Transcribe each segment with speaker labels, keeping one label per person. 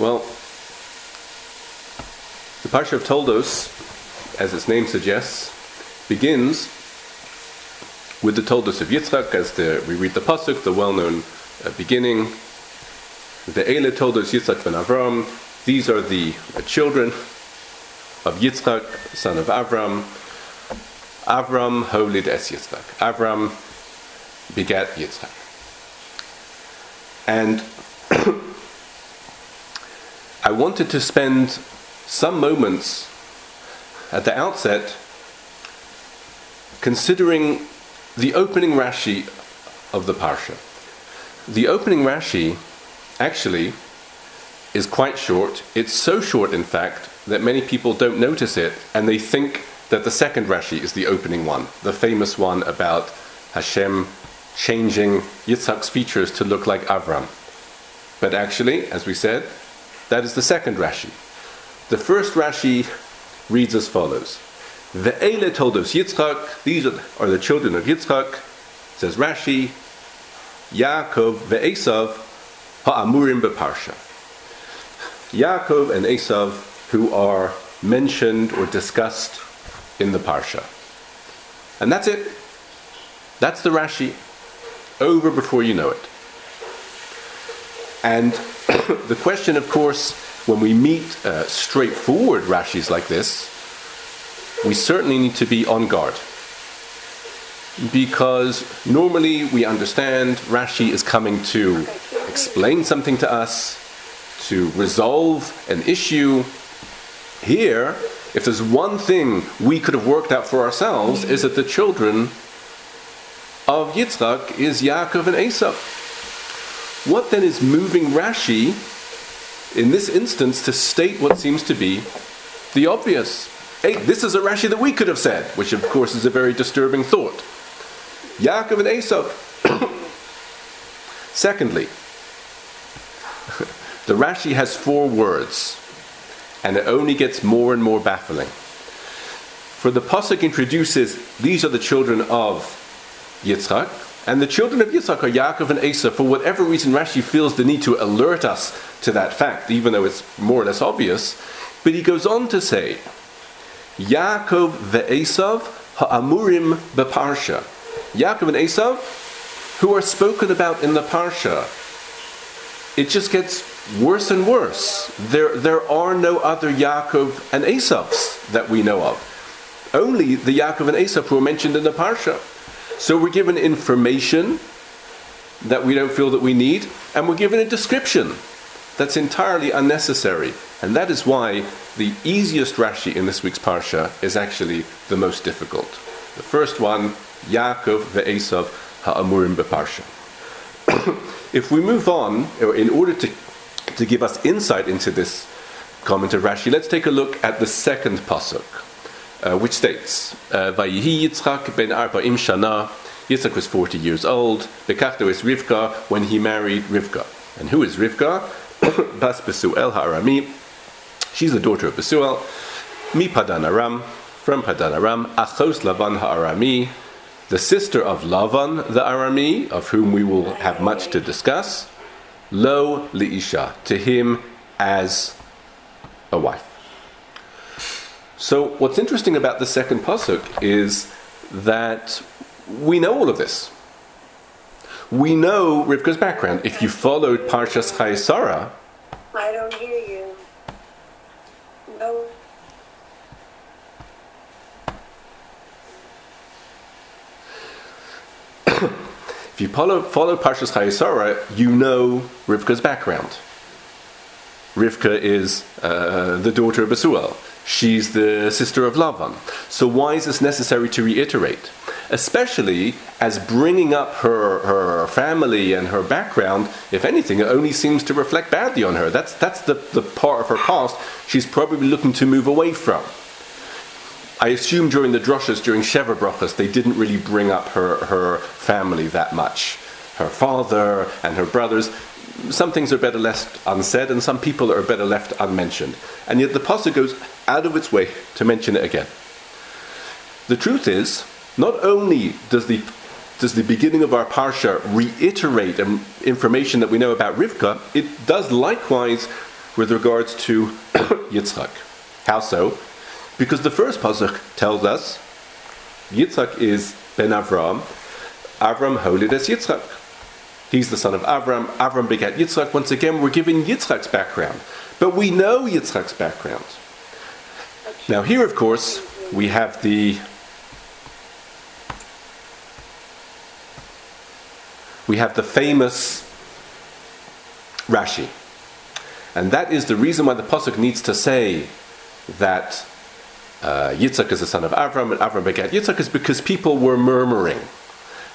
Speaker 1: Well, the Parsha of Toldos, as its name suggests, begins with the Toldos of Yitzchak, as the, we read the Pasuk, the well known uh, beginning. The Eile Toldos Yitzchak ben Avram, these are the uh, children of Yitzchak, son of Avram. Avram holid es Yitzchak. Avram begat Yitzchak. And I wanted to spend some moments at the outset considering the opening Rashi of the Parsha. The opening Rashi actually is quite short. It's so short, in fact, that many people don't notice it and they think that the second Rashi is the opening one, the famous one about Hashem changing Yitzhak's features to look like Avram. But actually, as we said, that is the second Rashi. The first Rashi reads as follows The Ve'ele Toldos Yitzchak, these are the children of Yitzchak, says Rashi, Yaakov ve'esav ha'amurim beparsha. Yaakov and Esav, who are mentioned or discussed in the Parsha. And that's it. That's the Rashi. Over before you know it. And the question, of course, when we meet uh, straightforward Rashis like this, we certainly need to be on guard. Because normally we understand Rashi is coming to explain something to us, to resolve an issue. Here, if there's one thing we could have worked out for ourselves, is that the children of Yitzchak is Yaakov and Esau. What then is moving Rashi in this instance to state what seems to be the obvious? Hey, this is a Rashi that we could have said, which of course is a very disturbing thought. Yaakov and Esau. Secondly, the Rashi has four words, and it only gets more and more baffling. For the Pasuk introduces, these are the children of Yitzchak, and the children of Yitzchak are Yaakov and Esau. For whatever reason, Rashi feels the need to alert us to that fact, even though it's more or less obvious. But he goes on to say, Yaakov ve'esav ha'amurim beparsha. Yaakov and Esav, who are spoken about in the parsha. It just gets worse and worse. There, there are no other Yaakov and Esavs that we know of. Only the Yaakov and Esav who are mentioned in the parsha. So we're given information that we don't feel that we need, and we're given a description that's entirely unnecessary. And that is why the easiest Rashi in this week's Parsha is actually the most difficult. The first one, Yaakov ve'esav ha'amurim beparsha. if we move on, in order to, to give us insight into this comment of Rashi, let's take a look at the second pasuk, uh, which states, uh, Vayihi Yitzchak ben arba'im shana, Yitzchak was 40 years old, Bekachto is Rivka, when he married Rivka. And who is Rivka? Bas Besuel Ha'arami. She's the daughter of Besuel. Mi Padan Aram, from Padan Aram, Achos Lavan Ha'arami, the sister of Lavan the Arami, of whom we will have much to discuss. Lo Liisha, to him as a wife. So, what's interesting about the second pasuk is that we know all of this. We know Rivka's background. If you followed Parshas Chayei Sarah,
Speaker 2: I don't hear you. No.
Speaker 1: if you follow, follow Parshas Chayei Sarah, you know Rivka's background. Rivka is uh, the daughter of Besuel. She's the sister of Lavan. So why is this necessary to reiterate? Especially as bringing up her, her family and her background, if anything, it only seems to reflect badly on her. That's, that's the, the part of her past she's probably looking to move away from. I assume during the drushes, during Sheva Brachas, they didn't really bring up her, her family that much. Her father and her brothers, some things are better left unsaid, and some people are better left unmentioned. And yet the pasuk goes out of its way to mention it again. The truth is, not only does the does the beginning of our parsha reiterate um, information that we know about Rivka, it does likewise with regards to Yitzchak. How so? Because the first pasuk tells us Yitzchak is ben Avram. Avram holy as Yitzchak. He's the son of Avram. Avram begat Yitzchak. Once again, we're giving Yitzchak's background. But we know Yitzchak's background. Now, here, of course, we have the we have the famous Rashi. And that is the reason why the Pasuk needs to say that uh, Yitzhak is the son of Avram and Avram begat Yitzhak is because people were murmuring.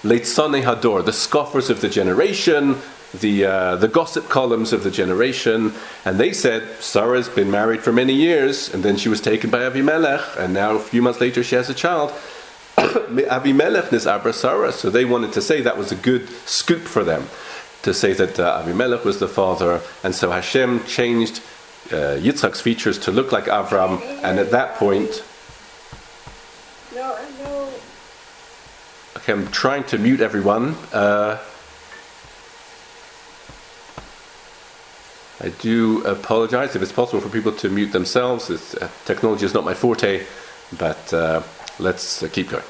Speaker 1: Leitzane Hador, the scoffers of the generation, the, uh, the gossip columns of the generation, and they said, Sarah's been married for many years, and then she was taken by Avimelech, and now a few months later she has a child. Avimelech is Abra Sarah, so they wanted to say that was a good scoop for them, to say that uh, Avimelech was the father, and so Hashem changed uh, Yitzchak's features to look like Avram, and at that point,
Speaker 2: No, no.
Speaker 1: Okay, I'm trying to mute everyone. Uh, I do apologize if it's possible for people to mute themselves. Uh, technology is not my forte, but uh, let's uh, keep going.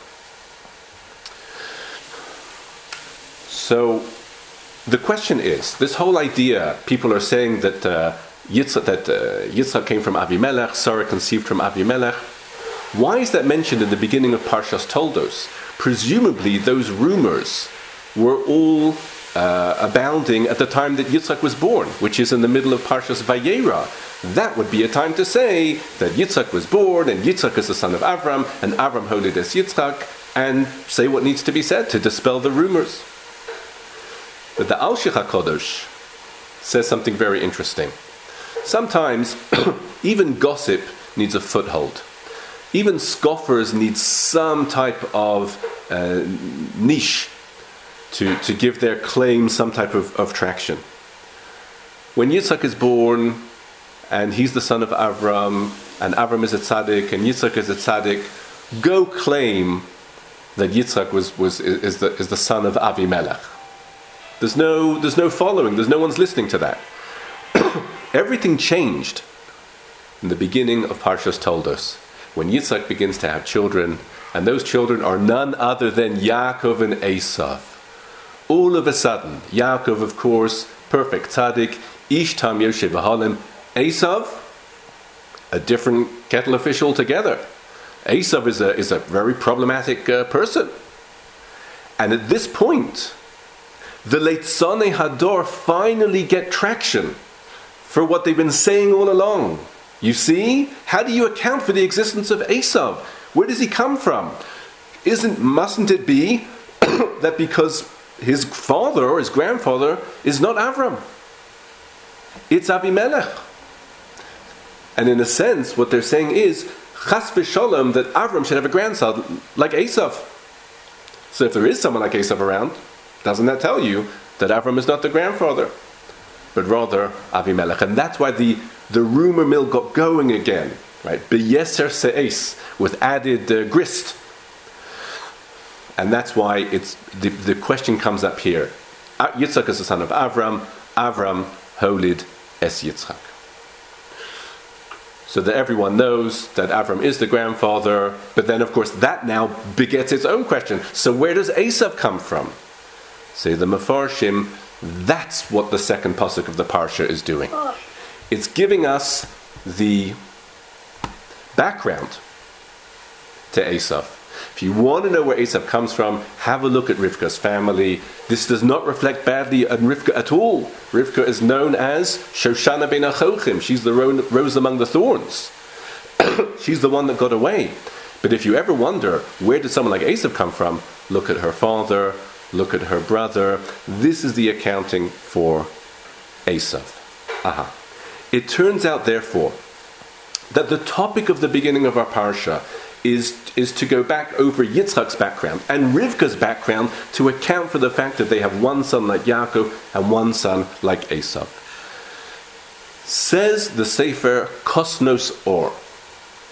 Speaker 1: So, the question is this whole idea, people are saying that uh, Yitzhak, that uh, Yitzhak came from Avimelech, Sarah conceived from Avimelech. Why is that mentioned in the beginning of Parshas Toldos? Presumably, those rumors were all uh, abounding at the time that Yitzhak was born, which is in the middle of Parshas Vayera. That would be a time to say that Yitzhak was born, and Yitzhak is the son of Avram, and Avram holid as Yitzhak, and say what needs to be said to dispel the rumors. But the Al HaKodesh says something very interesting. Sometimes, even gossip needs a foothold. Even scoffers need some type of uh, niche to, to give their claim some type of, of traction. When Yitzhak is born, and he's the son of Avram, and Avram is a tzaddik, and Yitzhak is a tzaddik, go claim that Yitzhak was, was, is, the, is the son of Avimelech. There's no, there's no following, there's no one's listening to that. Everything changed in the beginning of Parshas Toldos, when Yitzhak begins to have children, and those children are none other than Yaakov and Esav. All of a sudden, Yaakov, of course, perfect tzaddik, Ish Tam Yoshev Ohalim, Esav, a different kettle of fish altogether. Esav is a, is a very problematic uh, person. And at this point, the Leitzane Hador finally get traction for what they've been saying all along. You see? How do you account for the existence of Esav? Where does he come from? Isn't mustn't it be that because his father or his grandfather is not Avram? It's Abimelech. And in a sense, what they're saying is Chas v'shalom that Avram should have a grandson like Esav. So if there is someone like Esav around, doesn't that tell you that Avram is not the grandfather, but rather Avimelech? And that's why the, the rumor mill got going again, right? Beyeser se'es, with added uh, grist. And that's why it's, the, the question comes up here. Yitzchak is the son of Avram, Avram holid es Yitzchak. So that everyone knows that Avram is the grandfather, but then of course that now begets its own question. So where does Esav come from? Say the Mefarshim, that's what the second pasuk of the parsha is doing. It's giving us the background to Esav. If you want to know where Esav comes from, have a look at Rivka's family. This does not reflect badly on Rivka at all. Rivka is known as Shoshana ben Achochim. She's the rose among the thorns. She's the one that got away. But if you ever wonder, where did someone like Esav come from? Look at her father, look at her brother. This is the accounting for Esav. Aha. It turns out, therefore, that the topic of the beginning of our parsha is, is to go back over Yitzchak's background and Rivka's background to account for the fact that they have one son like Yaakov and one son like Esav. Says the Sefer Kosnos Or.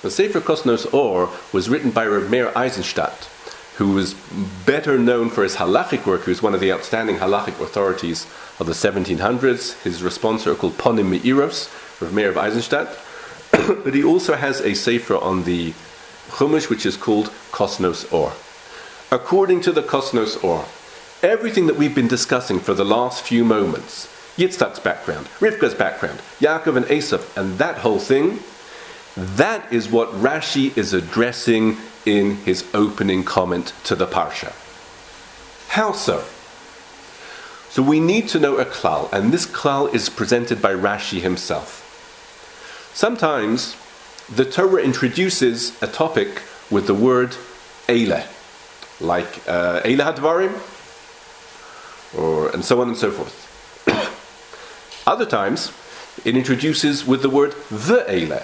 Speaker 1: The Sefer Kosnos Or was written by Reb Meir Eisenstadt, who was better known for his halachic work, He was one of the outstanding halachic authorities of the 1700s. His responsa are called Ponim Me'iros, of Meir of Eisenstadt, but he also has a sefer on the Chumash which is called Kosnos Or. According to the Kosnos Or, everything that we've been discussing for the last few moments, Yitzchak's background, Rivka's background, Yaakov and Esav, and that whole thing, that is what Rashi is addressing in his opening comment to the Parsha. How so? So we need to know a klal, and this klal is presented by Rashi himself. Sometimes the Torah introduces a topic with the word Eile, like uh, Eile Hadvarim, or and so on and so forth. Other times, it introduces with the word Ve'ele.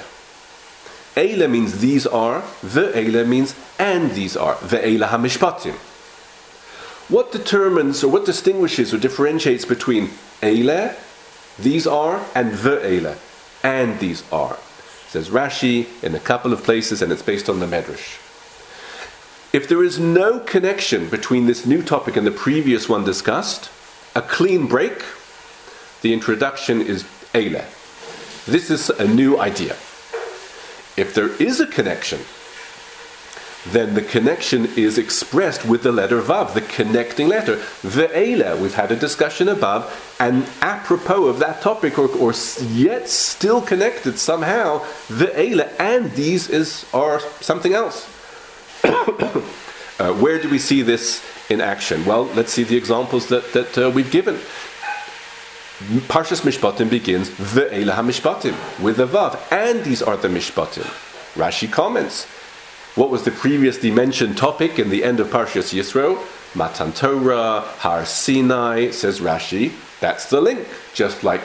Speaker 1: Eile means these are, Ve'ele means and these are, Ve'ele HaMishpatim. What determines or what distinguishes or differentiates between Eile, these are, and Ve'ele, and these are? says Rashi in a couple of places, and it's based on the Medrash. If there is no connection between this new topic and the previous one discussed, a clean break, the introduction is Eile. This is a new idea. If there is a connection, then the connection is expressed with the letter Vav, the connecting letter. Ve'ela, we've had a discussion above, and apropos of that topic, or, or yet still connected somehow, Ve'ela, and these is, are something else. uh, where do we see this in action? Well, let's see the examples that, that uh, we've given. Parshas Mishpatim begins Ve'ela HaMishpatim, with the Vav, and these are the Mishpatim. Rashi comments, what was the previously mentioned topic in the end of Parshas Yisro? Matan Torah, Har Sinai, says Rashi. That's the link. Just like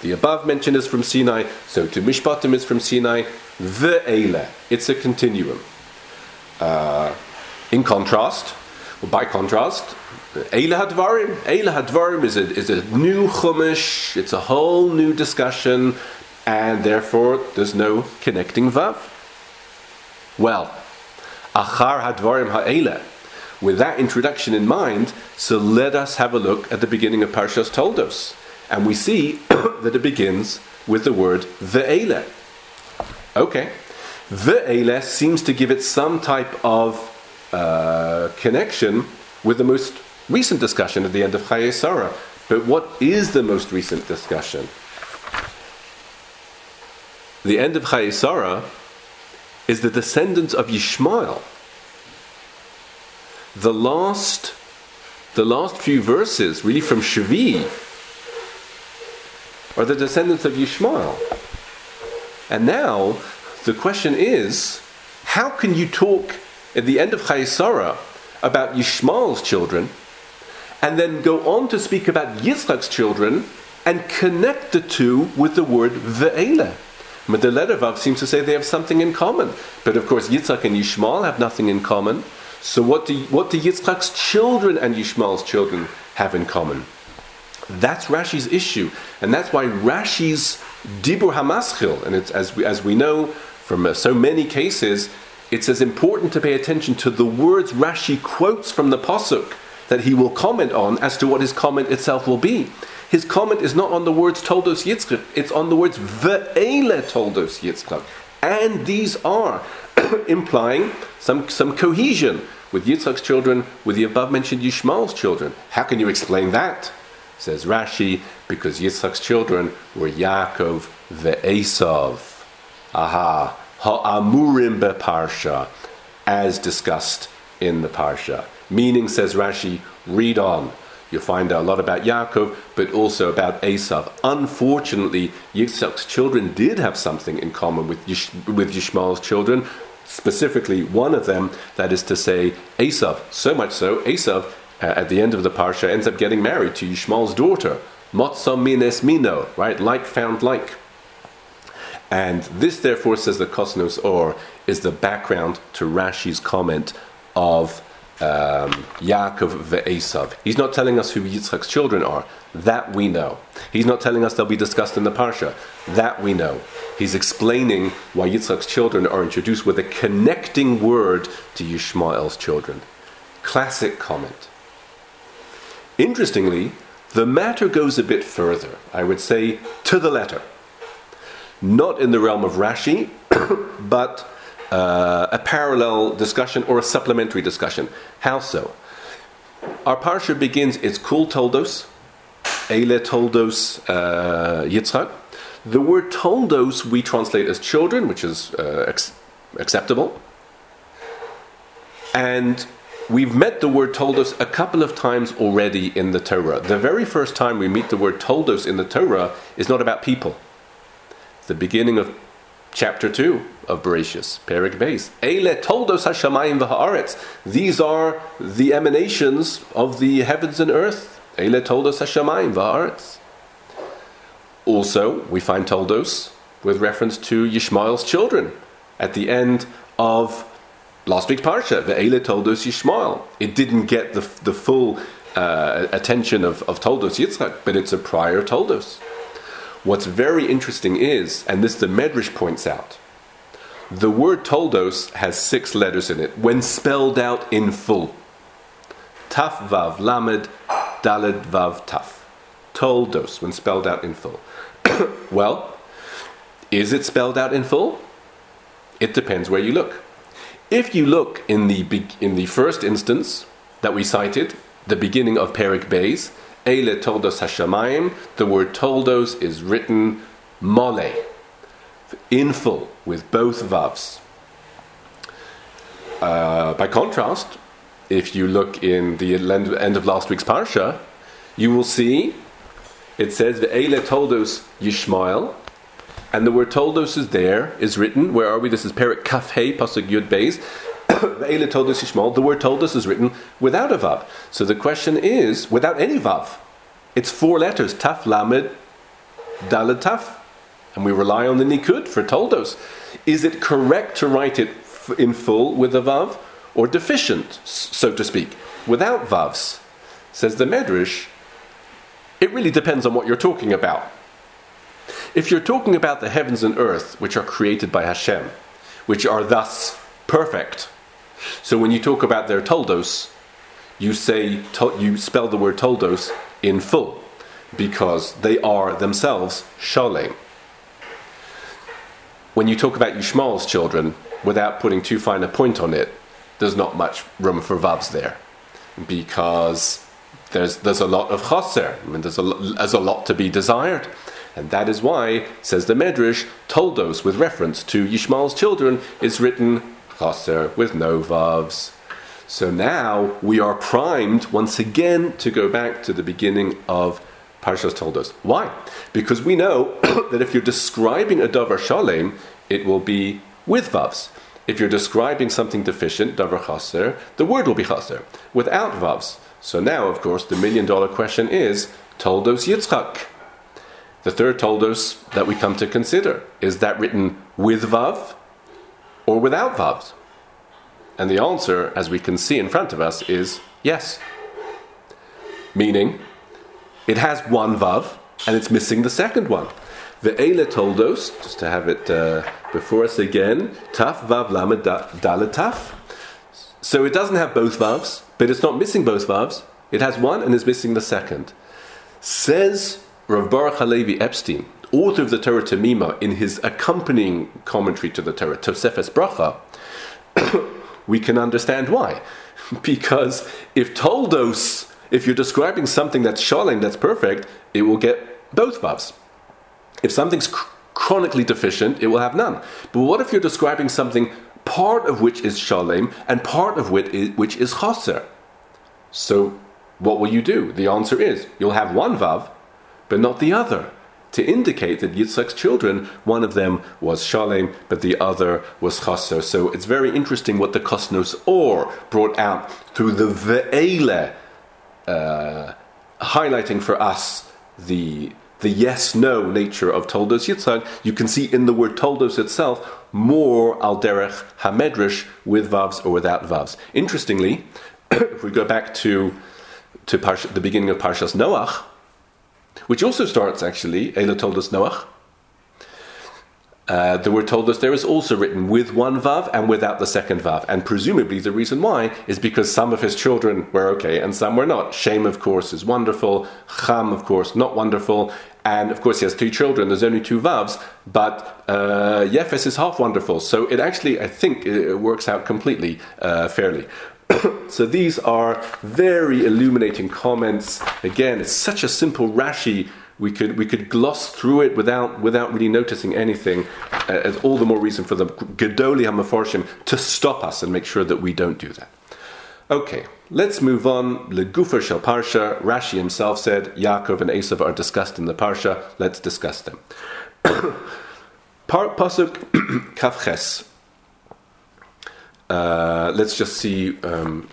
Speaker 1: the above mention is from Sinai, so to Mishpatim is from Sinai. Ve'ele. It's a continuum. Uh, in contrast, by contrast, Eile Hadvarim. Eile Hadvarim is a, is a new Chumash, it's a whole new discussion, and therefore there's no connecting Vav. Well, Achar Hadvarim Ha'ela. With that introduction in mind, so let us have a look at the beginning of Parshas Toldos. And we see that it begins with the word Ve'ele. Okay. Ve'ele seems to give it some type of uh, connection with the most recent discussion at the end of Chayei Sarah. But what is the most recent discussion? The end of Chayei Sarah is the descendants of Yishmael. The last, the last few verses, really from Shavi, are the descendants of Yishmael. And now, the question is, how can you talk at the end of Chayei Sarah about Yishmael's children, and then go on to speak about Yitzchak's children, and connect the two with the word Ve'ele? But the letter Vav seems to say they have something in common. But of course, Yitzchak and Yishmael have nothing in common. So what do, what do Yitzchak's children and Yishmael's children have in common? That's Rashi's issue. And that's why Rashi's Dibur Hamaschil, and it's, as, we, as we know from uh, so many cases, it's as important to pay attention to the words Rashi quotes from the Pasuk that he will comment on as to what his comment itself will be. His comment is not on the words Toldos Yitzchak, it's on the words Ve'ele Toldos Yitzchak. And these are implying some, some cohesion with Yitzchak's children, with the above mentioned Yishmael's children. How can you explain that? Says Rashi, because Yitzchak's children were Yaakov ve'esav. Aha, ha'amurim beparsha, as discussed in the parsha. Meaning, says Rashi, read on. You'll find out a lot about Yaakov, but also about Esav. Unfortunately, Yitzchak's children did have something in common with, Yish- with Yishmael's children, specifically one of them, that is to say, Esav. So much so, Esav, uh, at the end of the parsha, ends up getting married to Yishmael's daughter. Motza mines mino, right? Like found like. And this, therefore, says the Kosnos Or, is the background to Rashi's comment of um, Yaakov ve'esav. He's not telling us who Yitzchak's children are. That we know. He's not telling us they'll be discussed in the parsha. That we know. He's explaining why Yitzchak's children are introduced with a connecting word to Yishmael's children. Classic comment. Interestingly, the matter goes a bit further. I would say to the letter. not in the realm of Rashi, but uh, a parallel discussion or a supplementary discussion. How so? Our parsha begins, it's Kul Toldos, Eile Toldos uh, Yitzchak. The word Toldos we translate as children, which is uh, ex- acceptable. And we've met the word Toldos a couple of times already in the Torah. The very first time we meet the word Toldos in the Torah is not about people. It's the beginning of chapter 2 of Bereshis, Perik Beis. Eile toldos hashamayim v'haaretz. These are the emanations of the heavens and earth. Eile toldos hashamayim v'haaretz. Also, we find toldos with reference to Yishmael's children at the end of last week's parsha. Ve'ele toldos Yishmael. It didn't get the, the full uh, attention of, of toldos Yitzchak, but it's a prior toldos. What's very interesting is, and this the Medrash points out, the word toldos has six letters in it when spelled out in full. Taf vav lamed daled vav taf. Toldos when spelled out in full. well, is it spelled out in full? It depends where you look. If you look in the in the first instance that we cited, the beginning of Perik Beis, Eile toldos hashamayim. The word toldos is written mole, in full, with both vavs. Uh, by contrast, if you look in the end of last week's parsha, you will see it says the Ve'ele toldos Yishmael, and the word toldos is there, is written. Where are we? This is Perik Kaf Hey Pasuk Yud Beis. The word toldos is written without a vav. So the question is, without any vav. It's four letters, taf lamed dalad taf. And we rely on the nikud for toldos. Is it correct to write it in full with a vav, or deficient, so to speak, without vavs? Says the Medrash, it really depends on what you're talking about. If you're talking about the heavens and earth, which are created by Hashem, which are thus perfect, so when you talk about their toldos, you say you spell the word toldos in full because they are themselves shalem. When you talk about Yishmael's children, without putting too fine a point on it, there's not much room for vavs there because there's, there's a lot of chaser. I mean, there's, a, there's a lot to be desired. And that is why, says the Medrash, Toldos, with reference to Yishmael's children, is written chaser with no vavs. So now we are primed once again to go back to the beginning of Parshas Toldos. Why? Because we know that if you're describing a davar shalem, it will be with vavs. If you're describing something deficient, davar chaser, the word will be chaser without vavs. So now, of course, the million dollar question is Toldos Yitzchak. The third Toldos that we come to consider is that written with vav or without vavs? And the answer, as we can see in front of us, is yes. Meaning, it has one vav and it's missing the second one. Ve'ele Toldos, just to have it uh, before us again, Taf Vav Lamed Dalet Taf. So it doesn't have both vavs, but it's not missing both vavs. It has one and is missing the second. Says Rav Baruch Halevi Epstein, author of the Torah Temima, in his accompanying commentary to the Torah, Tosefes Bracha, we can understand why. because if toldos, if you're describing something that's shalem, that's perfect, it will get both vavs. If something's cr- chronically deficient, it will have none. But what if you're describing something part of which is shalem and part of which is, which is chaser? So what will you do? The answer is you'll have one vav, but not the other to indicate that Yitzchak's children, one of them was Shalem, but the other was Chaser. So it's very interesting what the Kosnos Or brought out through the Ve'ele, uh, highlighting for us the the yes no nature of Toldos Yitzchak, you can see in the word Toldos itself more al derech hamedrash with vavs or without vavs. Interestingly, if we go back to to Parsh- the beginning of Parshas Noach, which also starts actually, Ela Toldos Noach. Uh, the word Toldos there is also written with one vav and without the second vav. And presumably the reason why is because some of his children were okay and some were not. Shem, of course, is wonderful. Cham, of course, not wonderful. And of course, he has two children. There's only two vavs, but uh, Yefes is half wonderful. So it actually, I think, it works out completely uh, fairly. so these are very illuminating comments. Again, it's such a simple Rashi we could we could gloss through it without without really noticing anything. Uh, all the more reason for the Gedoli Hamaforshim to stop us and make sure that we don't do that. Okay, let's move on. Legufer Shel Parsha. Rashi himself said Yaakov and Esav are discussed in the Parsha. Let's discuss them. Pasuk Kaf Ches. Uh, let's just see um.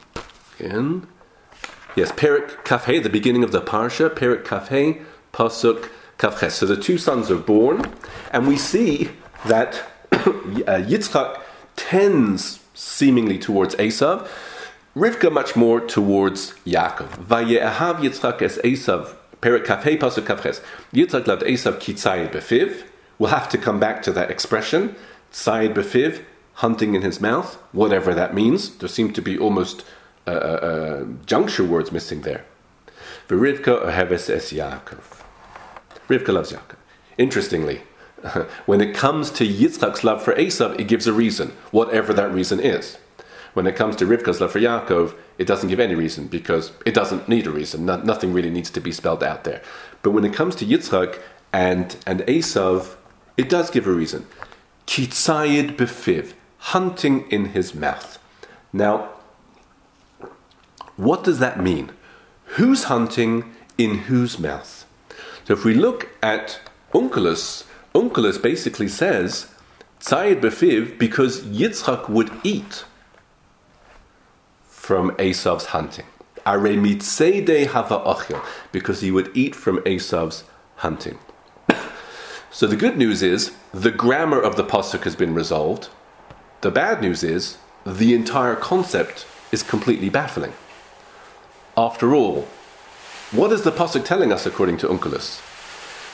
Speaker 1: Yes, Perik Kaf Hey, the beginning of the Parsha. Perik Kaf Hey Pasuk Kaf Ches. So the two sons are born, and we see that uh, Yitzchak tends seemingly towards Esav, Rivka much more towards Yaakov. Vaye'ahav Yitzchak es Esav, Perik Kaf Hey Pasuk Kaf Ches. Yitzchak loved Esav kitzayid befiv. We'll have to come back to that expression, tzayid befiv, hunting in his mouth, whatever that means. There seem to be almost uh, uh, uh juncture words missing there. Rivka oheves es Yaakov. Rivka loves Yaakov. Interestingly, when it comes to Yitzchak's love for Esav, it gives a reason, whatever that reason is. When it comes to Rivka's love for Yaakov, it doesn't give any reason because it doesn't need a reason. No, nothing really needs to be spelled out there. But when it comes to Yitzchak and, and Esav, it does give a reason. Kitzayid befiv, hunting in his mouth. Now, what does that mean? Who's hunting in whose mouth? So if we look at Onkelos, Onkelos basically says, Tzayid Befiv, because Yitzchak would eat from Esav's hunting. Are mitzede hava ochil, because he would eat from Esav's hunting. so the good news is the grammar of the pasuk has been resolved. The bad news is the entire concept is completely baffling. After all, what is the pasuk telling us according to Onkelos?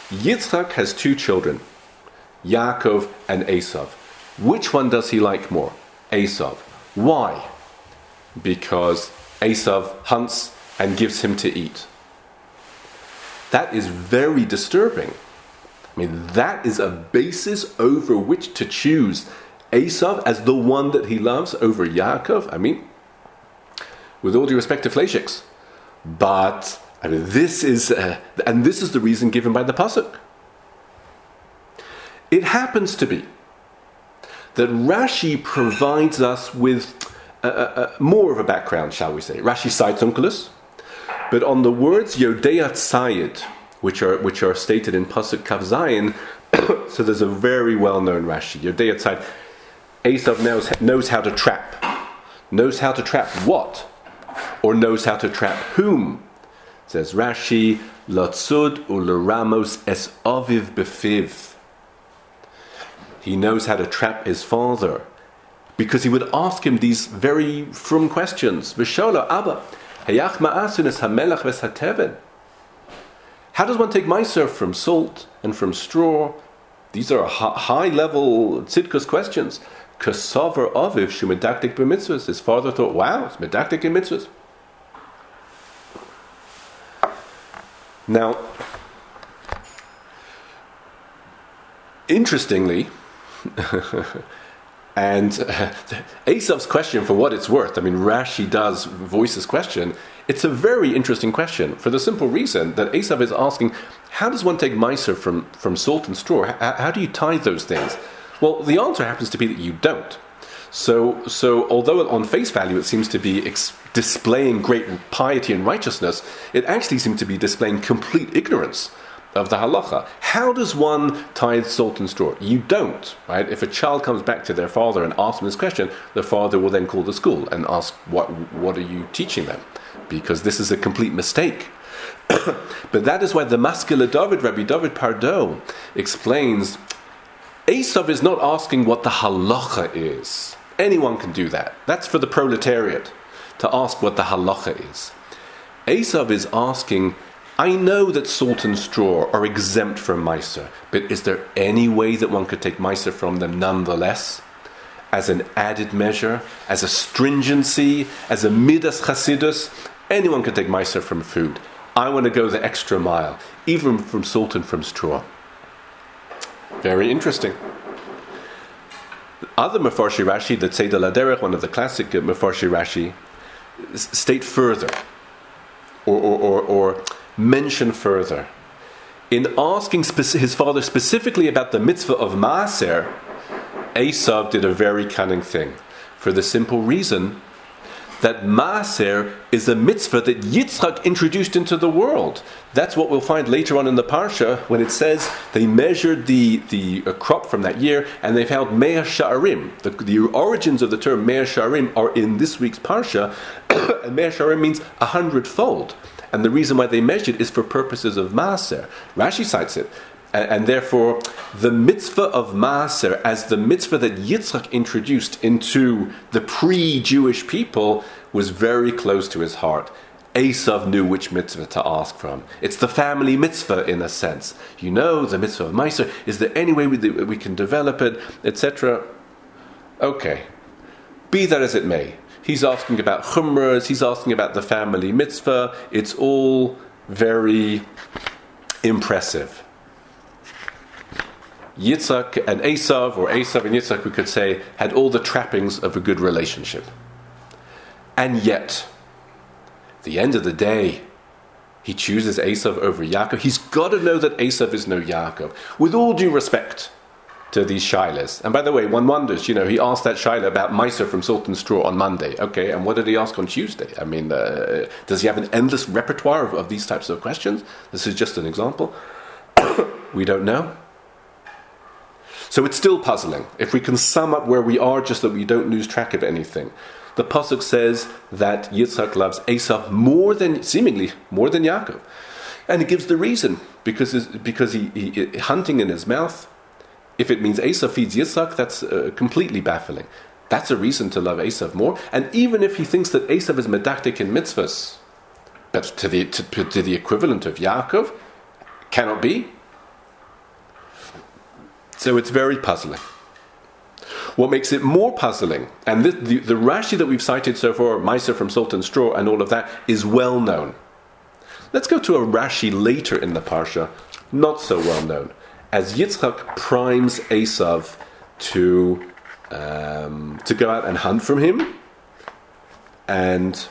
Speaker 1: Yitzchak has two children, Yaakov and Esav. Which one does he like more? Esav. Why? Because Esav hunts and gives him to eat. That is very disturbing. I mean, that is a basis over which to choose Esav as the one that he loves over Yaakov. I mean, with all due respect to Fleischiks. But I mean, this is, uh, and this is the reason given by the pasuk. It happens to be that Rashi provides us with more of a background, shall we say. Rashi cites Onkelos, but on the words Yodeyat Sayid, which are, which are stated in Pasuk Kaf Zayin, so there's a very well known Rashi. Yodeyat Sayid, Esav knows, knows how to trap. Knows how to trap what? Or knows how to trap whom? Says Rashi, Lotzud uleramos es aviv befiv. He knows how to trap his father because he would ask him these very frum questions. Vishola Abba, Hayach ma'asin es hamelach veshateven. How does one take Meiser from salt and from straw? These are high level tzidkus questions. Kasavar aviv shumedaktik b'mitzvahs. His father thought, wow, it's medaktik in mitzvahs. Now, interestingly, and uh, Esav's question, for what it's worth, I mean, Rashi does voice this question. It's a very interesting question for the simple reason that Esav is asking, how does one take Meiser from, from salt and straw? How, how do you tie those things? Well, the answer happens to be that you don't. So, so although on face value it seems to be ex- displaying great piety and righteousness, it actually seems to be displaying complete ignorance of the halacha. How does one tithe salt and straw? You don't, right? If a child comes back to their father and asks them this question, the father will then call the school and ask, "What, what are you teaching them?" Because this is a complete mistake. but that is why the Maskil LeDavid, Rabbi David Pardo, explains Esav is not asking what the halacha is. Anyone can do that. That's for the proletariat to ask what the halacha is. Esav is asking, I know that salt and straw are exempt from Meiser, but is there any way that one could take Meiser from them nonetheless? As an added measure, as a stringency, as a midas chasidus, anyone can take Meiser from food. I want to go the extra mile, even from salt and from straw. Very interesting. Other Mefarshi Rashi, the Tzeda Laderech, one of the classic uh, Mefarshi Rashi, state further, or, or, or, or mention further. In asking speci- his father specifically about the mitzvah of Maaser, Esav did a very cunning thing, for the simple reason that Maaser is a mitzvah that Yitzchak introduced into the world. That's what we'll find later on in the Parsha when it says they measured the, the uh, crop from that year and they found Mea Sha'arim. The, the origins of the term Mea Sha'arim are in this week's Parsha, and Mea Sha'arim means a hundredfold. And the reason why they measured is for purposes of Maaser. Rashi cites it. And, and, therefore, the mitzvah of Maaser, as the mitzvah that Yitzchak introduced into the pre Jewish people, was very close to his heart. Esav knew which mitzvah to ask from. It's the family mitzvah in a sense. You know, the mitzvah of Maaser. Is there any way we, we can develop it, etc.? Okay. Be that as it may, he's asking about chumras, he's asking about the family mitzvah. It's all very impressive. Yitzhak and Esav, or Esav and Yitzhak, we could say, had all the trappings of a good relationship. And yet, the end of the day, he chooses Esav over Yaakov. He's got to know that Esav is no Yaakov. With all due respect to these shilas. And by the way, one wonders, you know, he asked that shilah about Meiser from Salt and Straw on Monday. Okay, and what did he ask on Tuesday? I mean, uh, does he have an endless repertoire of, of these types of questions? This is just an example. we don't know. So it's still puzzling. If we can sum up where we are, just that we don't lose track of anything. The pasuk says that Yitzhak loves Esav more than, seemingly, more than Yaakov. And it gives the reason, because, because he, he, hunting in his mouth, if it means Esav feeds Yitzhak, that's uh, completely baffling. That's a reason to love Esav more. And even if he thinks that Esav is medactic in mitzvahs, but to the, to, to the equivalent of Yaakov, cannot be. So it's very puzzling. What makes it more puzzling, and the, the, the Rashi that we've cited so far, Meiser from Salt and Straw, and all of that, is well known. Let's go to a Rashi later in the Parsha, not so well known, as Yitzchak primes Esav to, um, to go out and hunt from him and,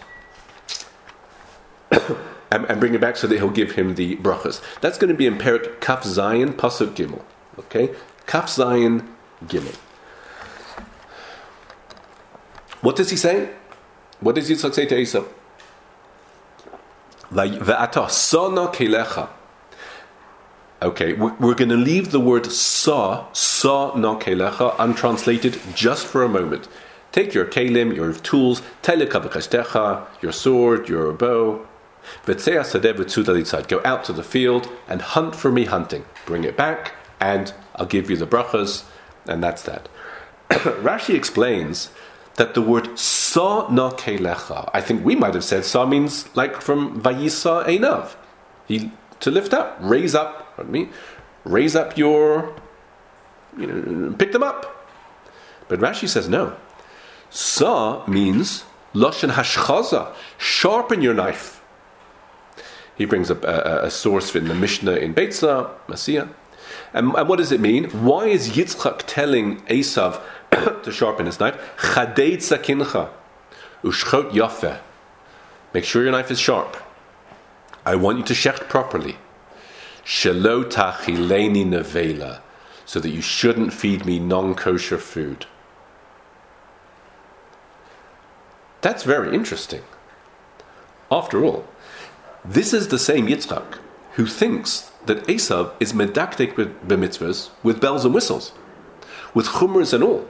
Speaker 1: and, and, bring him back so that he'll give him the brachas. That's going to be in Perik Kaf Zayin Pasuk Gimel. Okay? Kaf Zayin Gimel. What does he say? What does Yitzchak say to Esau? Okay, we're going to leave the word sa, sa no kelecha, untranslated just for a moment. Take your kelim, your tools, your sword, your bow, go out to the field and hunt for me hunting. Bring it back, and I'll give you the brachas, and that's that. Rashi explains that the word sa na kelecha, I think we might have said sa means like from vayisa einav, he to lift up, raise up, pardon me, raise up your, you know, pick them up. But Rashi says no. Sa means loshen hashchaza, sharpen your knife. He brings up a, a, a source in the Mishnah in Beitza, Masiya. And, and, what does it mean? Why is Yitzchak telling Esav to sharpen his knife? Chadeit sakincha, ushchot yafeh. Make sure your knife is sharp. I want you to shecht properly. Shelo tachileni nevela, so that you shouldn't feed me non-kosher food. That's very interesting. After all, this is the same Yitzchak who thinks that Esav is medactic b'mitzvahs with bells and whistles, with chumras and all.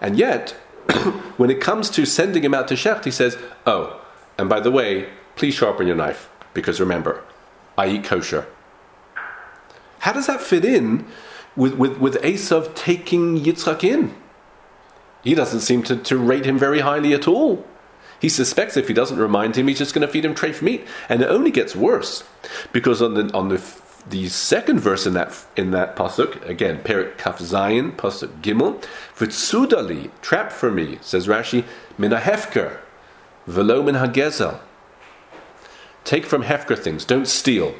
Speaker 1: And yet, when it comes to sending him out to Shecht, he says, Oh, and by the way, please sharpen your knife, because remember, I eat kosher. How does that fit in with, with, with Esav taking Yitzchak in? He doesn't seem to, to rate him very highly at all. He suspects if he doesn't remind him, he's just going to feed him treif meat, and it only gets worse because on the on the the second verse in that in that pasuk again, Perik Kaf Zayin pasuk Gimel, v'tzudali trap for me says Rashi min hefker, velo min hagezel. Take from hefker things, don't steal.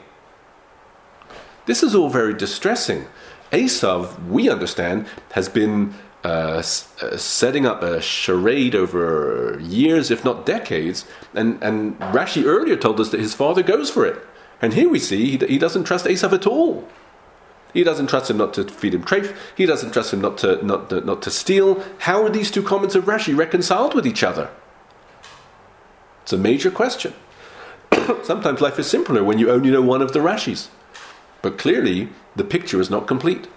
Speaker 1: This is all very distressing. Esav, we understand, has been uh, uh, setting up a charade over years, if not decades. And, and Rashi earlier told us that his father goes for it. And here we see he, he doesn't trust Esav at all. He doesn't trust him not to feed him treif. He doesn't trust him not to, not, not to steal. How are these two comments of Rashi reconciled with each other? It's a major question. Sometimes life is simpler when you only know one of the Rashis. But clearly, the picture is not complete.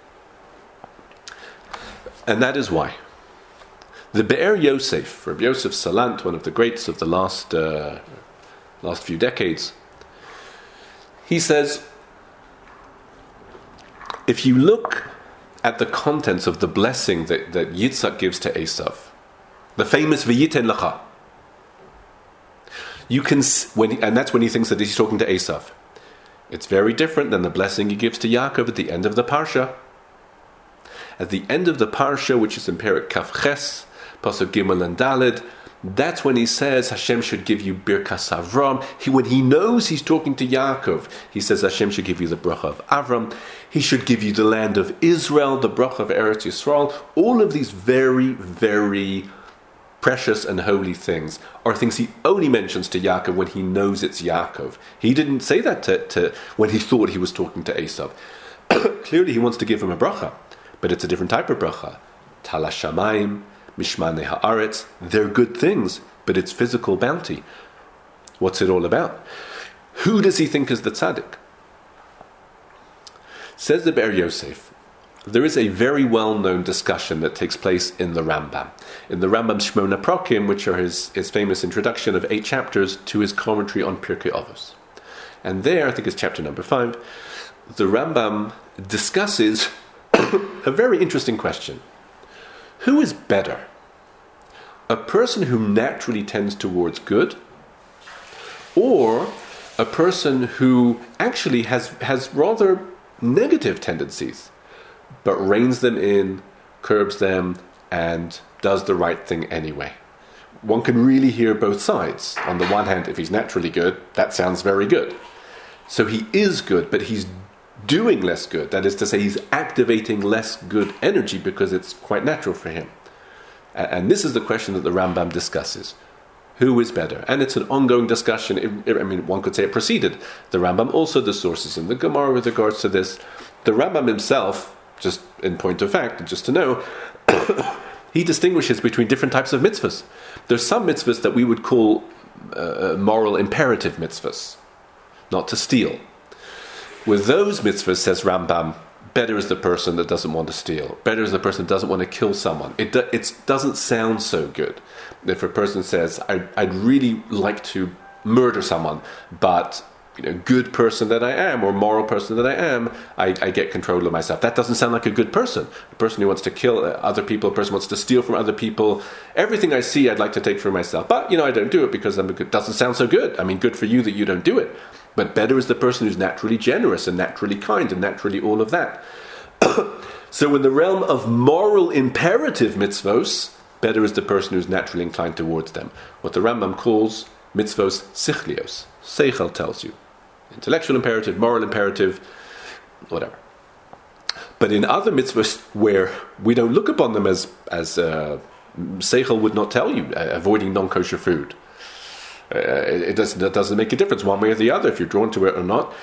Speaker 1: And that is why. The Be'er Yosef, Rabbi Yosef Salant, one of the greats of the last, uh, last few decades, he says, if you look at the contents of the blessing that, that Yitzhak gives to Esav, the famous V'yiten Lacha, you can, when and that's when he thinks that he's talking to Esav. It's very different than the blessing he gives to Yaakov at the end of the parsha. At the end of the parsha, which is in Perik Kaf Ches, Pasuk Gimel and Dalid, that's when he says Hashem should give you Birkas Avram. He, when he knows he's talking to Yaakov, he says Hashem should give you the bracha of Avram. He should give you the land of Israel, the bracha of Eretz Yisrael. All of these very, very precious and holy things are things he only mentions to Yaakov when he knows it's Yaakov. He didn't say that to, to when he thought he was talking to Esav. Clearly, he wants to give him a bracha, but it's a different type of bracha. Talashamayim, Mishmane Haaretz, they're good things, but it's physical bounty. What's it all about? Who does he think is the tzaddik? Says the Be'er Yosef, there is a very well known discussion that takes place in the Rambam. In the Rambam Shmona Prokim, which are his, his famous introduction of eight chapters to his commentary on Pirkei Avos. And there, I think it's chapter number five, the Rambam discusses a very interesting question. Who is better? A person who naturally tends towards good, or a person who actually has, has rather negative tendencies? but reins them in, curbs them, and does the right thing anyway. One can really hear both sides. On the one hand, if he's naturally good, that sounds very good. So he is good, but he's doing less good. That is to say, he's activating less good energy because it's quite natural for him. And this is the question that the Rambam discusses. Who is better? And it's an ongoing discussion. I mean, one could say it preceded the Rambam. Also, the sources in the Gemara with regards to this. The Rambam himself just in point of fact, just to know, he distinguishes between different types of mitzvahs. There's some mitzvahs that we would call uh, uh, moral imperative mitzvahs, not to steal. With those mitzvahs, says Rambam, better is the person that doesn't want to steal. Better is the person that doesn't want to kill someone. It, do, it doesn't sound so good. If a person says, I, I'd really like to murder someone, but you know, good person that I am or moral person that I am, I, I, get control of myself. That doesn't sound like a good person. A person who wants to kill uh, other people, a person who wants to steal from other people. Everything I see, I'd like to take for myself. But, you know, I don't do it because I'm good. doesn't sound so good. I mean, good for you that you don't do it. But better is the person who's naturally generous and naturally kind and naturally all of that. so in the realm of moral imperative mitzvos, better is the person who's naturally inclined towards them. What the Rambam calls mitzvos sichlios. Seichel tells you intellectual imperative, moral imperative, whatever. But in other mitzvahs where we don't look upon them as, as uh, Seichel would not tell you, uh, avoiding non kosher food. Uh, it, doesn't, doesn't make a difference one way or the other if you're drawn to it or not.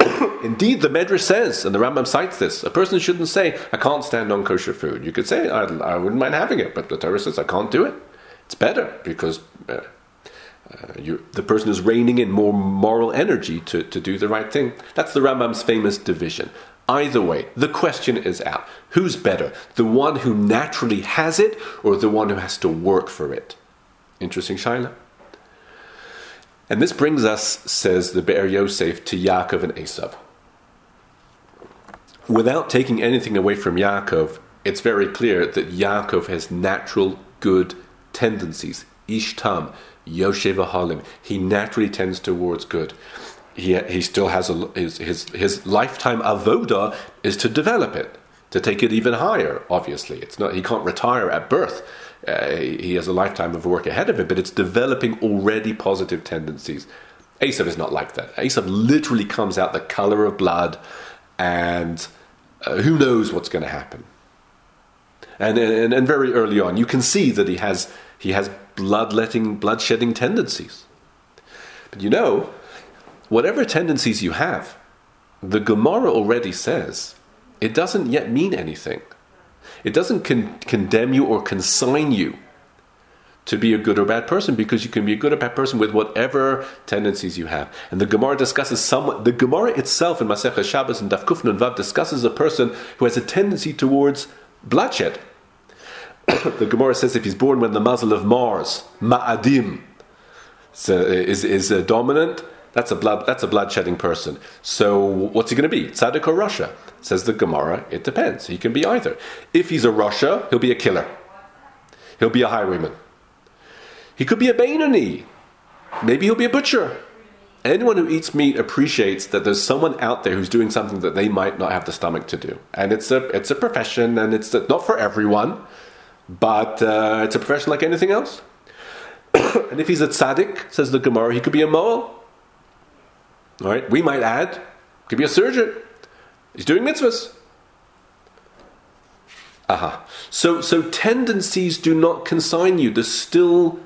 Speaker 1: Indeed, the Medrash says, and the Rambam cites this, a person shouldn't say, I can't stand non kosher food. You could say, I, I, wouldn't mind having it, but the Torah says, I can't do it. It's better because uh, uh, you, the person is reining in more moral energy to, to do the right thing. That's the Rambam's famous division. Either way, the question is out. Who's better? The one who naturally has it or the one who has to work for it? Interesting Shaila. And this brings us, says the Be'er Yosef, to Yaakov and Esav. Without taking anything away from Yaakov, it's very clear that Yaakov has natural good tendencies Ishtam, Yoshev Ohalim. He naturally tends towards good. He, he still has a, his, his, his lifetime avoda is to develop it, to take it even higher, obviously. It's not, he can't retire at birth. Uh, he has a lifetime of work ahead of him, but it's developing already positive tendencies. Esav is not like that. Esav literally comes out the color of blood, and uh, who knows what's going to happen. And, and, and very early on, you can see that he has, he has bloodletting, bloodshedding tendencies. But you know, whatever tendencies you have, the Gemara already says it doesn't yet mean anything. It doesn't con- condemn you or consign you to be a good or bad person because you can be a good or bad person with whatever tendencies you have. And the Gemara discusses some. The Gemara itself in Masechah Shabbos and Daf and Vav discusses a person who has a tendency towards bloodshed. the Gemara says if he's born when the mazal of Mars, Ma'adim, so is is uh, dominant, that's a blood that's a bloodshedding person. So what's he going to be? Tzaddik or rasha? Says the Gemara. It depends. He can be either. If he's a rasha, he'll be a killer. He'll be a highwayman. He could be a Bainani. Maybe he'll be a butcher. Anyone who eats meat appreciates that there's someone out there who's doing something that they might not have the stomach to do. And it's a, it's a profession, and it's not for everyone, but uh, it's a profession like anything else. and if he's a tzaddik, says the Gemara, he could be a moel. All right, we might add, could be a surgeon. He's doing mitzvahs. Aha. So, so tendencies do not consign you. There's still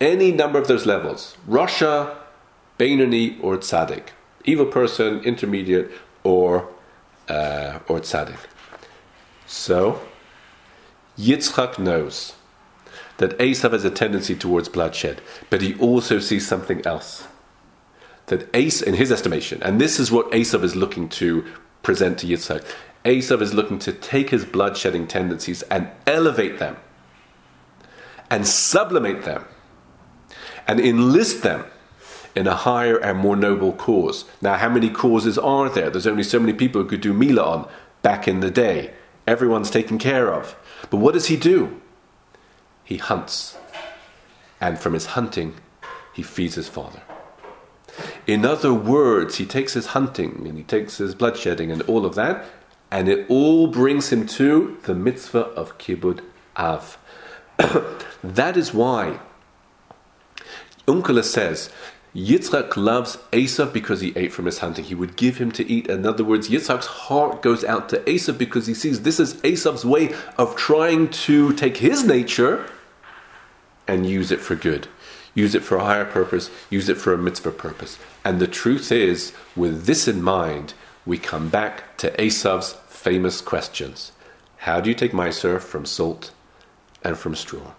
Speaker 1: any number of those levels. Rasha, Bainani, or Tzaddik. Evil person, intermediate, or, uh, or Tzaddik. So, Yitzchak knows that Esav has a tendency towards bloodshed, but he also sees something else. That Ace, in his estimation, and this is what Esav is looking to present to Yitzchak, Esav is looking to take his bloodshedding tendencies and elevate them and sublimate them and enlist them in a higher and more noble cause. Now, how many causes are there? There's only so many people who could do Mila on back in the day. Everyone's taken care of. But what does he do? He hunts. And from his hunting, he feeds his father. In other words, he takes his hunting and he takes his bloodshedding and all of that, and it all brings him to the mitzvah of kibbud av. that is why Onkelos says Yitzchak loves Esav because he ate from his hunting. He would give him to eat. In other words, Yitzchak's heart goes out to Esav because he sees this is Esav's way of trying to take his nature and use it for good. Use it for a higher purpose, use it for a mitzvah purpose. And the truth is, with this in mind, we come back to Esav's famous questions. How do you take Meiser from salt and from straw?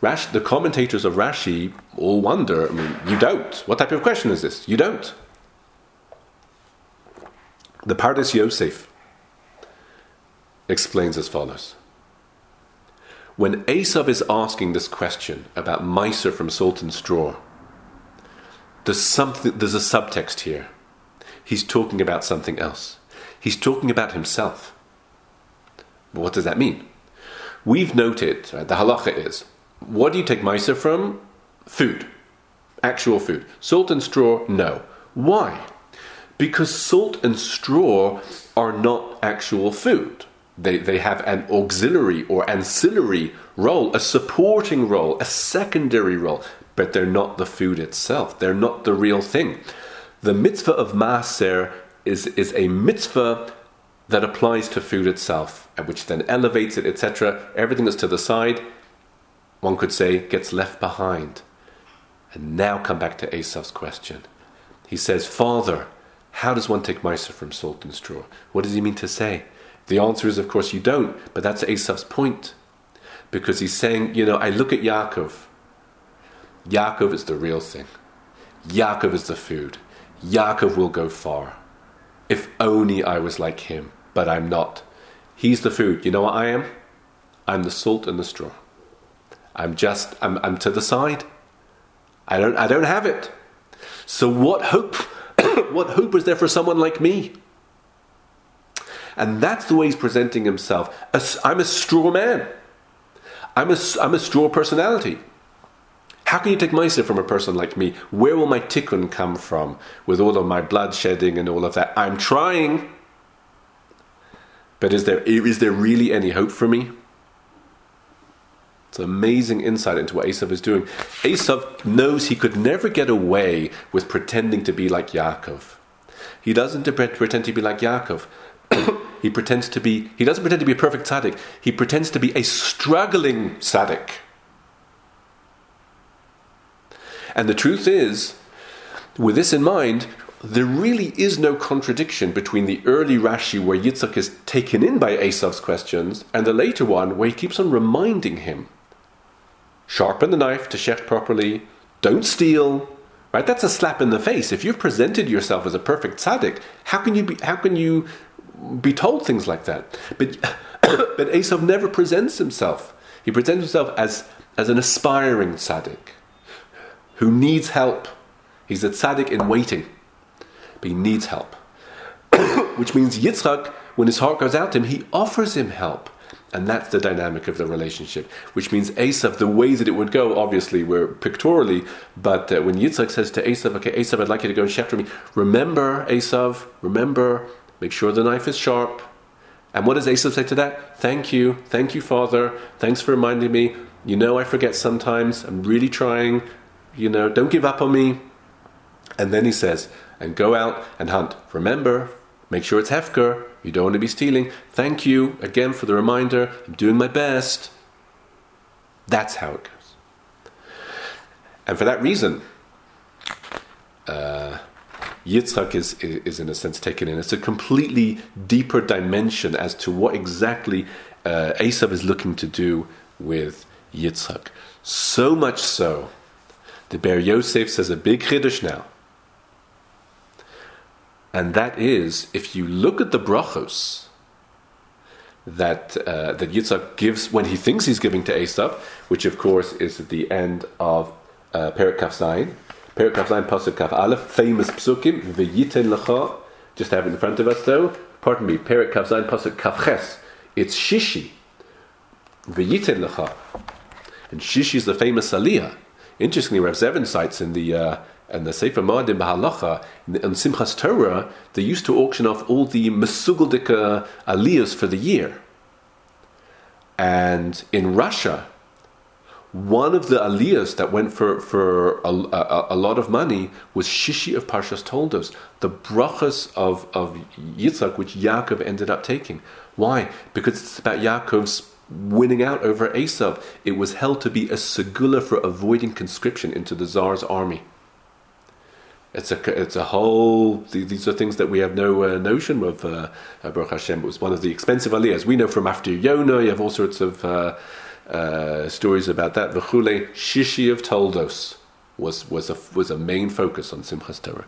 Speaker 1: Rash, the commentators of Rashi all wonder, I mean, you don't. What type of question is this? You don't. The Pardes Yosef explains as follows. When Esav is asking this question about Meiser from salt and straw, there's, something, there's a subtext here. He's talking about something else. He's talking about himself. What does that mean? We've noted, right, the halacha is what do you take Meiser from? Food. Actual food. Salt and straw, no. Why? Because salt and straw are not actual food. They, they have an auxiliary or ancillary role, a supporting role, a secondary role, but they're not the food itself. They're not the real thing. The mitzvah of Maaser is, is a mitzvah that applies to food itself, which then elevates it, etc. Everything that's to the side one could say, gets left behind. And now come back to Esav's question. He says, Father, how does one take Meiser from salt and straw? What does he mean to say? The answer is, of course, you don't, but that's Esav's point. Because he's saying, you know, I look at Yaakov. Yaakov is the real thing. Yaakov is the food. Yaakov will go far. If only I was like him, but I'm not. He's the food. You know what I am? I'm the salt and the straw. I'm just I'm, I'm to the side. I don't I don't have it. So what hope what hope is there for someone like me? And that's the way he's presenting himself. I'm a straw man. I'm a, I'm a straw personality. How can you take Meiser from a person like me? Where will my tikkun come from with all of my blood shedding and all of that? I'm trying. But is there, is there really any hope for me? It's an amazing insight into what Esav is doing. Esav knows he could never get away with pretending to be like Yaakov. He doesn't pretend to be like Yaakov. he pretends to be, he doesn't pretend to be a perfect tzaddik. He pretends to be a struggling tzaddik. And the truth is, with this in mind, there really is no contradiction between the early Rashi where Yitzhak is taken in by Esav's questions and the later one where he keeps on reminding him sharpen the knife to shecht properly, don't steal. Right? That's a slap in the face. If you've presented yourself as a perfect tzaddik, how can you be, how can you be told things like that? But but Esav never presents himself. He presents himself as as an aspiring tzaddik who needs help. He's a tzaddik in waiting, but he needs help. Which means Yitzchak, when his heart goes out to him, he offers him help. And that's the dynamic of the relationship, which means Esav, the way that it would go, obviously, we're pictorially, but uh, when Yitzchak says to Esav, okay, Esav, I'd like you to go and shepherd me, remember, Esav, remember, make sure the knife is sharp. And what does Esav say to that? Thank you, thank you, Father, thanks for reminding me. You know I forget sometimes, I'm really trying, you know, don't give up on me. And then he says, and go out and hunt. Remember, make sure it's Hefker, you don't want to be stealing. Thank you again for the reminder. I'm doing my best. That's how it goes. And for that reason, uh, Yitzchak is, is, in a sense taken in. It's a completely deeper dimension as to what exactly uh, Esav is looking to do with Yitzchak. So much so, the Be'er Yosef says a big chiddush now and that is if you look at the brachos that uh, that Yitzhak gives when he thinks he's giving to Esav, which of course is at the end of uh, Perik Kaf Zayin, Kaf Zayin Pasuk Kaf Aleph, famous psukim v'yiten lecha. Just have it in front of us though. Pardon me, Kaf Zayin Pasuk Kaf Ches. It's Shishi v'yiten lecha, and Shishi is the famous Aliyah. Interestingly, Rav Zevin cites in the uh, and the Sefer Moedim Bahalacha, in Simchas Torah, they used to auction off all the Mesugeldika aliyahs for the year. And in Russia, one of the aliyahs that went for, for a, a, a, lot of money was Shishi of Parshas Toldos, the brachas of, of Yitzhak, which Yaakov ended up taking. Why? Because it's about Yaakov's winning out over Esav. It was held to be a segula for avoiding conscription into the Tsar's army. It's a it's a whole. These are things that we have no uh, notion of. Uh, uh, Baruch Hashem it was one of the expensive aliyahs. We know from after Yonah, you have all sorts of uh, uh, stories about that. The Chule Shishi of Toldos was was a was a main focus on Simchas Torah.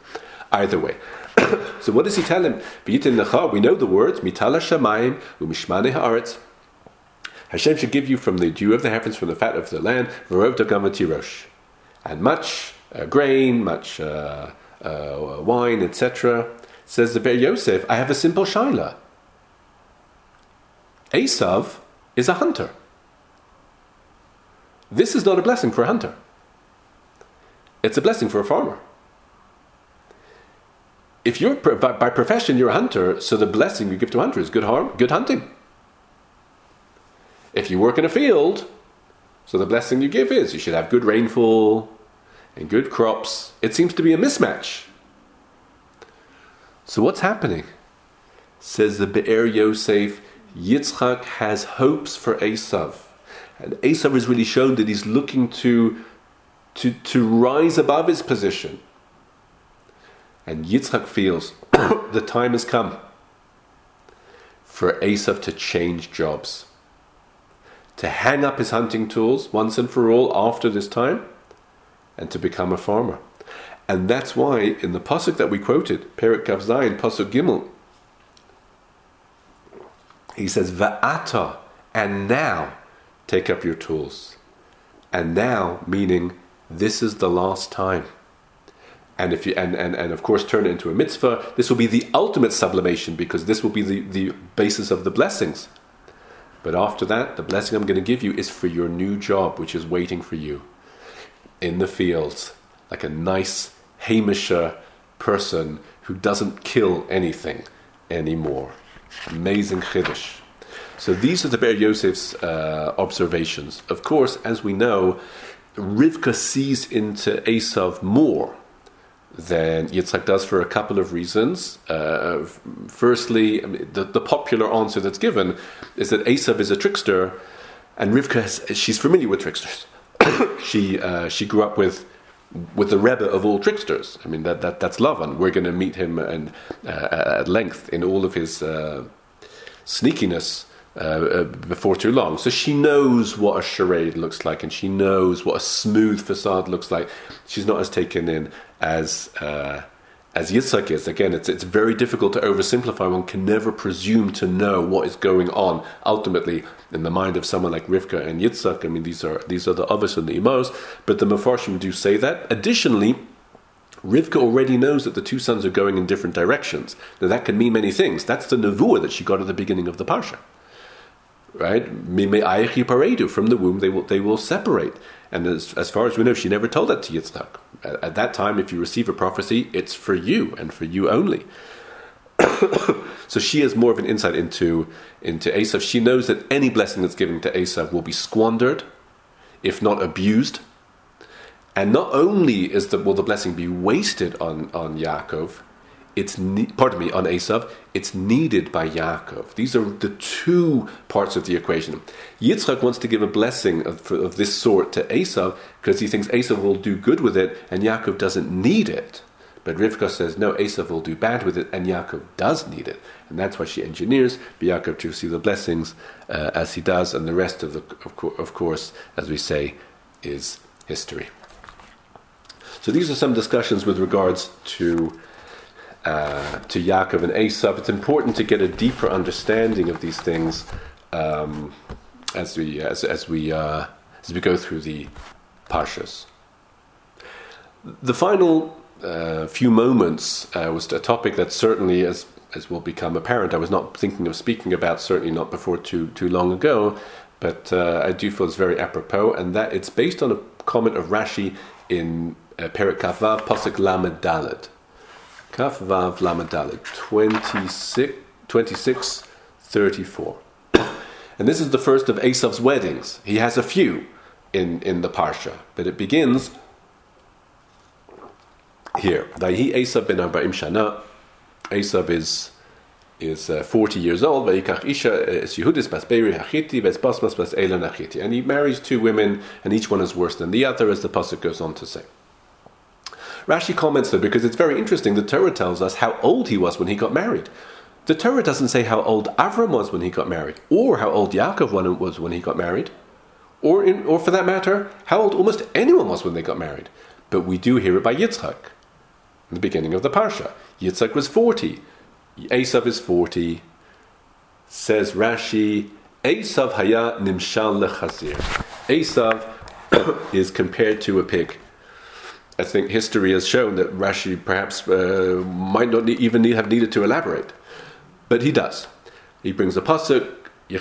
Speaker 1: Either way, so what does he tell him? We know the words mitala shamayim umishmane haaretz. Hashem should give you from the dew of the heavens, from the fat of the land, v'rov tirosh, and much uh, grain, much uh, uh, wine, etc. Says the Be'er Yosef, I have a simple shaila. Esav is a hunter. This is not a blessing for a hunter. It's a blessing for a farmer. If you're by profession you're a hunter, so the blessing you give to a hunter is good harm, good hunting. If you work in a field, so the blessing you give is you should have good rainfall, and good crops, it seems to be a mismatch. So what's happening? Says the Be'er Yosef, Yitzchak has hopes for Esav. And Esav has really shown that he's looking to, to, to rise above his position. And Yitzchak feels the time has come for Esav to change jobs. To hang up his hunting tools once and for all after this time and to become a farmer. And that's why in the pasuk that we quoted, Perik Kaf Zayin, pasuk Gimel, he says, "Va'ata," and now take up your tools. And now, meaning this is the last time. And if you and, and, and of course turn it into a mitzvah, this will be the ultimate sublimation because this will be the, the basis of the blessings. But after that, the blessing I'm going to give you is for your new job, which is waiting for you. in the fields, like a nice Hamisher person who doesn't kill anything anymore. Amazing Chiddush. So these are the Be'er Yosef's uh, observations. Of course, as we know, Rivka sees into Esav more than Yitzhak does for a couple of reasons. Uh, firstly, I mean, the, the, popular answer that's given is that Esav is a trickster, and Rivka has, she's familiar with tricksters. she uh, she grew up with with the Rebbe of all tricksters. I mean that, that that's Lavan. We're going to meet him and, uh, at length in all of his uh, sneakiness uh, uh, before too long. So she knows what a charade looks like, and she knows what a smooth facade looks like. She's not as taken in as uh, as Yitzhak is. Again, it's it's very difficult to oversimplify. One can never presume to know what is going on ultimately in the mind of someone like Rivka and Yitzhak. I mean, these are these are the avos and the imos, but the Mefarshim do say that. Additionally. Rivka already knows that the two sons are going in different directions. Now that can mean many things. That's the nevuah that she got at the beginning of the parsha right? From the womb, they will they will separate. And as, as far as we know, she never told that to Yitzchak. At, at that time, if you receive a prophecy, it's for you and for you only. so she has more of an insight into into Esav. She knows that any blessing that's given to Esav will be squandered, if not abused. And not only is the will the blessing be wasted on on Yaakov, it's ne- pardon me on Esav. It's needed by Yaakov. These are the two parts of the equation. Yitzchak wants to give a blessing of, of this sort to Esav because he thinks Esav will do good with it, and Yaakov doesn't need it. But Rivka says no, Esav will do bad with it, and Yaakov does need it, and that's why she engineers Yaakov to receive the blessings uh, as he does, and the rest of the, of, co- of course, as we say, is history. So these are some discussions with regards to uh, to Yaakov and Esav. It's important to get a deeper understanding of these things um, as we as, as we uh, as we go through the parshas. The final uh, few moments uh, was a topic that certainly, as as will become apparent, I was not thinking of speaking about. Certainly not before too too long ago, but uh, I do feel it's very apropos, and that it's based on a comment of Rashi in uh, Perik Kaf Vav Pasuk Lamed Dalet. Kaf Vav Lamadalid, 26, 26, 34. And this is the first of Esav's weddings. He has a few in, in the Parsha, but it begins here. Vayhi Esav ben Arba'im Shana. Esav is is uh, 40 years old. Vayikach Isha is Yehudis bas Beiri Hachiti ves Basmas bas Elan Hachiti. And he marries two women, and each one is worse than the other, as the Pasuk goes on to say. Rashi comments though because it's very interesting. The Torah tells us how old he was when he got married. The Torah doesn't say how old Avram was when he got married, or how old Yaakov was when he got married, or, in, or for that matter, how old almost anyone was when they got married. But we do hear it by Yitzchak, in the beginning of the Parsha. Yitzchak was 40, Esav is 40. Says Rashi, Esav haya nimshal lechazir. Esav is compared to a pig. I think history has shown that Rashi perhaps uh, might not even need, have needed to elaborate, but he does. He brings a pasuk. You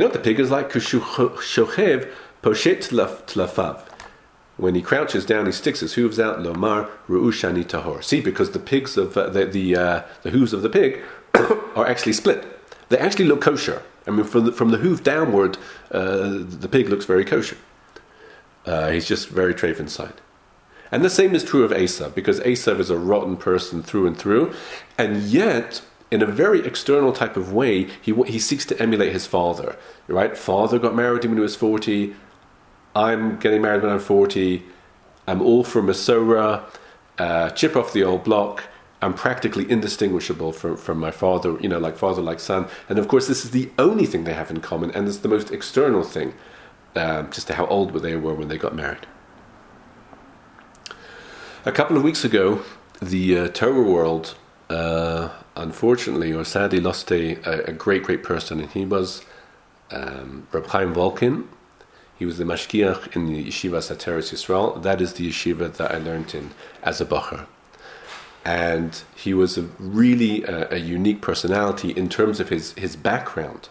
Speaker 1: know what the pig is like? Shochev poshet tlafav. When he crouches down, he sticks his hooves out. Lomar ruushani tahor. See, because the pigs of uh, the the, uh, the hooves of the pig are actually split. They actually look kosher. I mean, from the, from the hoof downward, uh, the pig looks very kosher. Uh, he's just very treif inside. And the same is true of Esav, because Esav is a rotten person through and through, and yet, in a very external type of way, he, he seeks to emulate his father. Right? Father got married when he was 40. I'm getting married when I'm 40. I'm all for Masorah, uh, chip off the old block. I'm practically indistinguishable from, from my father, you know, like father, like son. And of course, this is the only thing they have in common, and it's the most external thing um, just to how old they were when they got married. A couple of weeks ago, the uh, Torah world, uh, unfortunately or sadly, lost a, a, great, great person, and he was um, Reb Chaim Volkin. He was the mashkiach in the yeshiva Sateris Yisrael. That is the yeshiva that I learned in as a bacher. And he was a really uh, a unique personality in terms of his, his background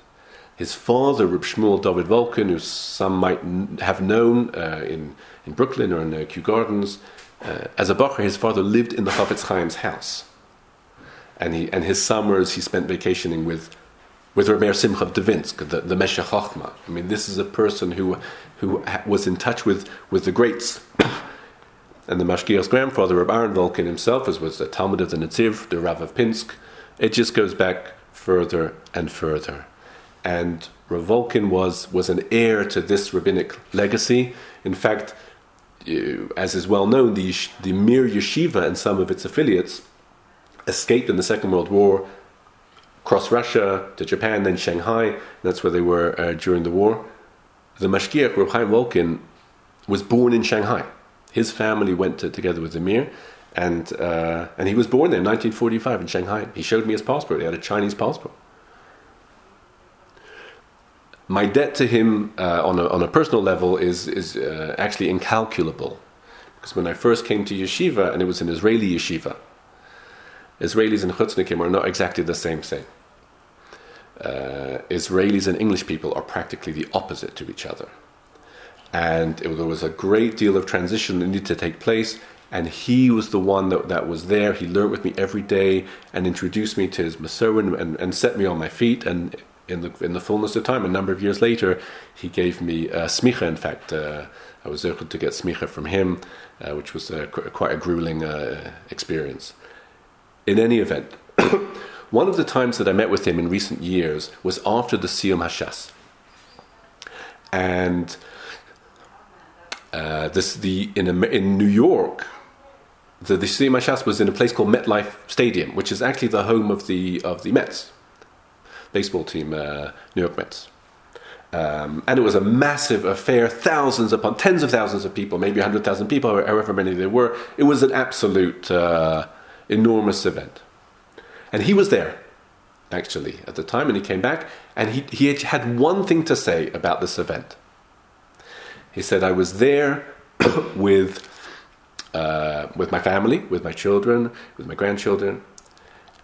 Speaker 1: his father, Reb Shmuel David Volkin, who some might have known uh, in, in Brooklyn or in uh, Kew Gardens, uh, as a Bacher, his father lived in the Chafetz Chaim's house. And, he, and his summers he spent vacationing with, with Rebbe Simcha of Devinsk, the, the Meshech Chochma. I mean, this is a person who, who was in touch with, with the greats. and the Mashgiach's grandfather, Reb Aaron Volkin himself, was, was the Talmid of the Netziv, the Rav of Pinsk. It just goes back further and further and Reb Volkin was, was an heir to this rabbinic legacy. In fact, as is well known, the, the Mir Yeshiva and some of its affiliates escaped in the Second World War, across Russia to Japan, then Shanghai. That's where they were uh, during the war. The Mashgiach, Reb Chaim Volkin, was born in Shanghai. His family went to, together with the Mir, and, uh, and he was born there in 1945 in Shanghai. He showed me his passport. He had a Chinese passport my debt to him uh, on, a, on a personal level is, is uh, actually incalculable. Because when I first came to yeshiva, and it was an Israeli yeshiva, Israelis and Chutznikim are not exactly the same thing. Uh, Israelis and English people are practically the opposite to each other. And it, there was a great deal of transition that needed to take place, and he was the one that, that was there. He learned with me every day and introduced me to his Masorin and, and set me on my feet. And in the in the fullness of time, a number of years later, he gave me uh, smicha. In fact, uh, I was able to get smicha from him, uh, which was quite a grueling uh, experience. In any event, one of the times that I met with him in recent years was after the Siyum Hashas, and uh, this the in in New York. The, the Hashas was in a place called MetLife Stadium, which is actually the home of the of the Mets baseball team, uh, New York Mets. Um, and it was a massive affair, thousands upon tens of thousands of people, maybe 100,000 people, however many there were. It was an absolute uh, enormous event. And he was there, actually, at the time, and he came back, and he, he had one thing to say about this event. He said, I was there with, uh, with my family, with my children, with my grandchildren,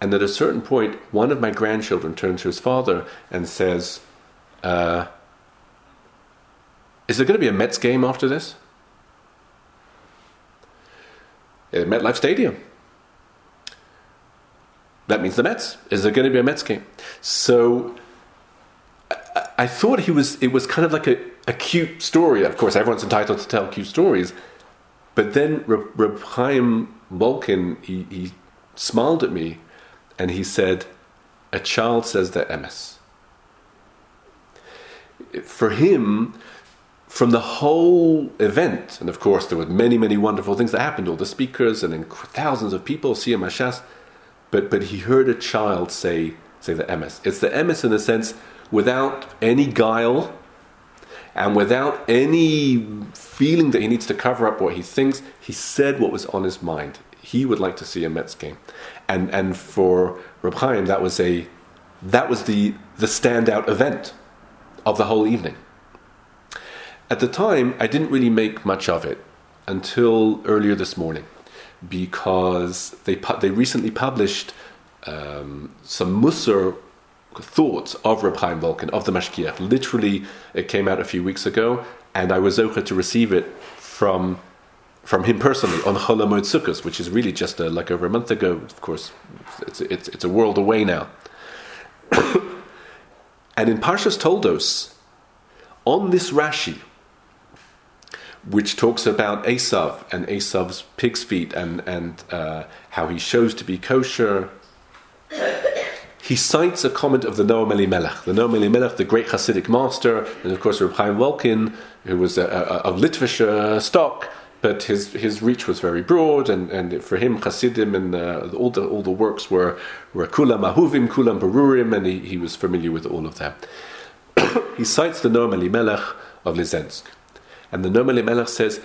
Speaker 1: and at a certain point, one of my grandchildren turns to his father and says, uh, Is there going to be a Mets game after this? At MetLife Stadium. That means the Mets. Is there going to be a Mets game? So I, I thought he was. It was kind of like a, a cute story. Of course, everyone's entitled to tell cute stories. But then Reb Chaim Volkin, he, he smiled at me and he said, A child says the emes. For him, from the whole event, and of course there were many, many wonderful things that happened, all the speakers and thousands of people, Siyum Hashas, but, but he heard a child say, say the emes. It's the emes in a sense without any guile and without any feeling that he needs to cover up what he thinks, he said what was on his mind. He would like to see a Mets game and and for Reb Chaim, that was a that was the the standout event of the whole evening. At the time, I didn't really make much of it until earlier this morning, because they they recently published um, some Musar thoughts of Reb Chaim Volkin of the Mashgiach. Literally, it came out a few weeks ago, and I was zocher to receive it from from him personally on Chol Hamoed Sukkot, which is really just a, like over a month ago. Of course, it's, it's, it's a world away now. and in Parshas Toldos, on this Rashi, which talks about Esav and Esav's pig's feet and, and uh, how he shows to be kosher, he cites a comment of the Noam Elimelech. The Noam Elimelech, the great Hasidic master, and of course Reb Chaim who was a, a, of Litvish uh, stock, but his his reach was very broad, and, and for him, Chassidim and uh, all the all the works were were kulam ahuvim, kulam barurim, and he, he was familiar with all of them. he cites the Noam Elimelech of Lizensk, and the Noam Elimelech says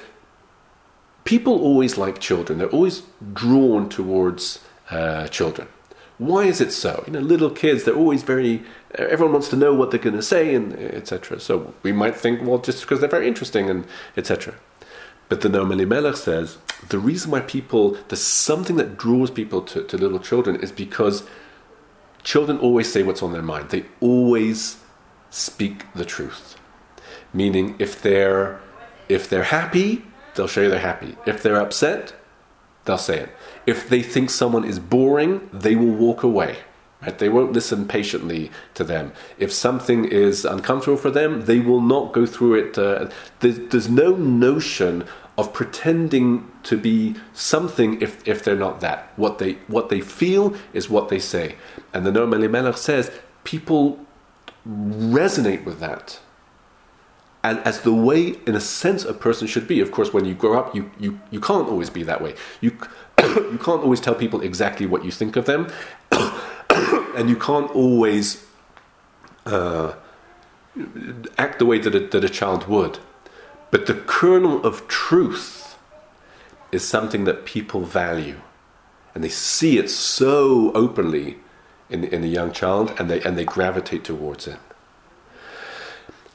Speaker 1: people always like children; they're always drawn towards uh, children. Why is it so? You know, little kids, they're always very, everyone wants to know what they're going to say, and etc. So we might think, well, just because they're very interesting, and etc. But the Noam Elimelech says the reason why people, there's something that draws people to, to little children is because children always say what's on their mind. They always speak the truth. Meaning, if they're if they're happy, they'll show you they're happy. If they're upset, they'll say it. If they think someone is boring, they will walk away. Right? They won't listen patiently to them. If something is uncomfortable for them, they will not go through it. Uh, there's, there's no notion of pretending to be something if, if they're not that. What they, what they feel is what they say. And the Noam Elimelech says people resonate with that And as the way, in a sense, a person should be. Of course, when you grow up, you, you, you can't always be that way. You, you can't always tell people exactly what you think of them, and you can't always uh, act the way that a, that a child would. But the kernel of truth is something that people value, and they see it so openly in, in a young child, and they, and they gravitate towards it.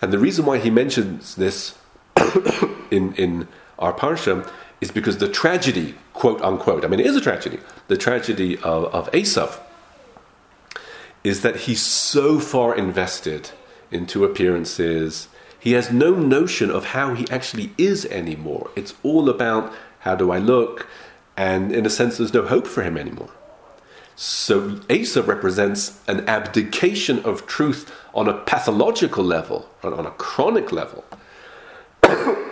Speaker 1: And the reason why he mentions this in, in our Parsha is because the tragedy, quote unquote, I mean, it is a tragedy, the tragedy of, of Esav is that he's so far invested into appearances, he has no notion of how he actually is anymore. It's all about how do I look, and in a sense, there's no hope for him anymore. So Esav represents an abdication of truth on a pathological level, on a chronic level.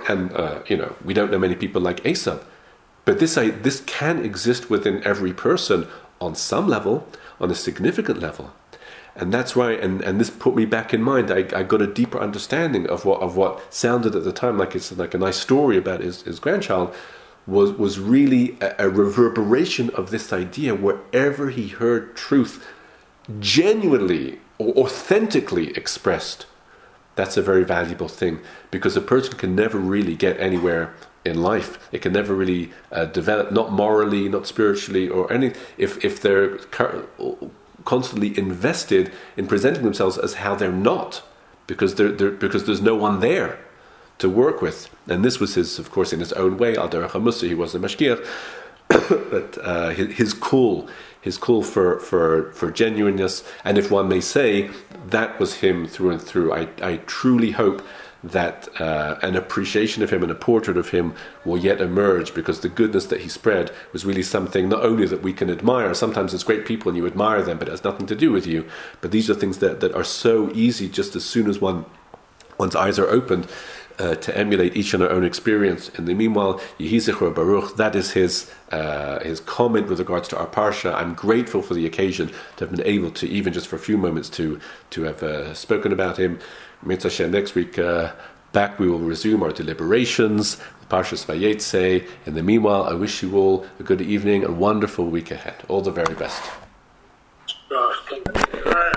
Speaker 1: and, uh, you know, we don't know many people like Esav. But this, I, this can exist within every person on some level, on a significant level. And that's why, and, and this put me back in mind. I, I got a deeper understanding of what of what sounded at the time like it's like a nice story about his, his grandchild, was was really a, a reverberation of this idea. Wherever he heard truth, genuinely or authentically expressed, that's a very valuable thing because a person can never really get anywhere in life. It can never really uh, develop, not morally, not spiritually, or any. If if they're constantly invested in presenting themselves as how they're not, because they're, they're because there's no one there to work with. And this was his, of course, in his own way. Al Derech he was a mashgiach, but uh, his, his call, his call for, for, for genuineness, and if one may say, that was him through and through. I, I truly hope that uh, an appreciation of him and a portrait of him will yet emerge because the goodness that he spread was really something not only that we can admire, sometimes it's great people and you admire them, but it has nothing to do with you. But these are things that, that are so easy just as soon as one one's eyes are opened uh, to emulate each in our own experience. In the meanwhile, Yehizichur Baruch, that is his uh, his comment with regards to our parsha. I'm grateful for the occasion to have been able to, even just for a few moments, to to have uh, spoken about him. Mitzvah next week uh, back we will resume our deliberations, Parshas Vayetze. In the meanwhile, I wish you all a good evening and wonderful week ahead. All the very best. Uh,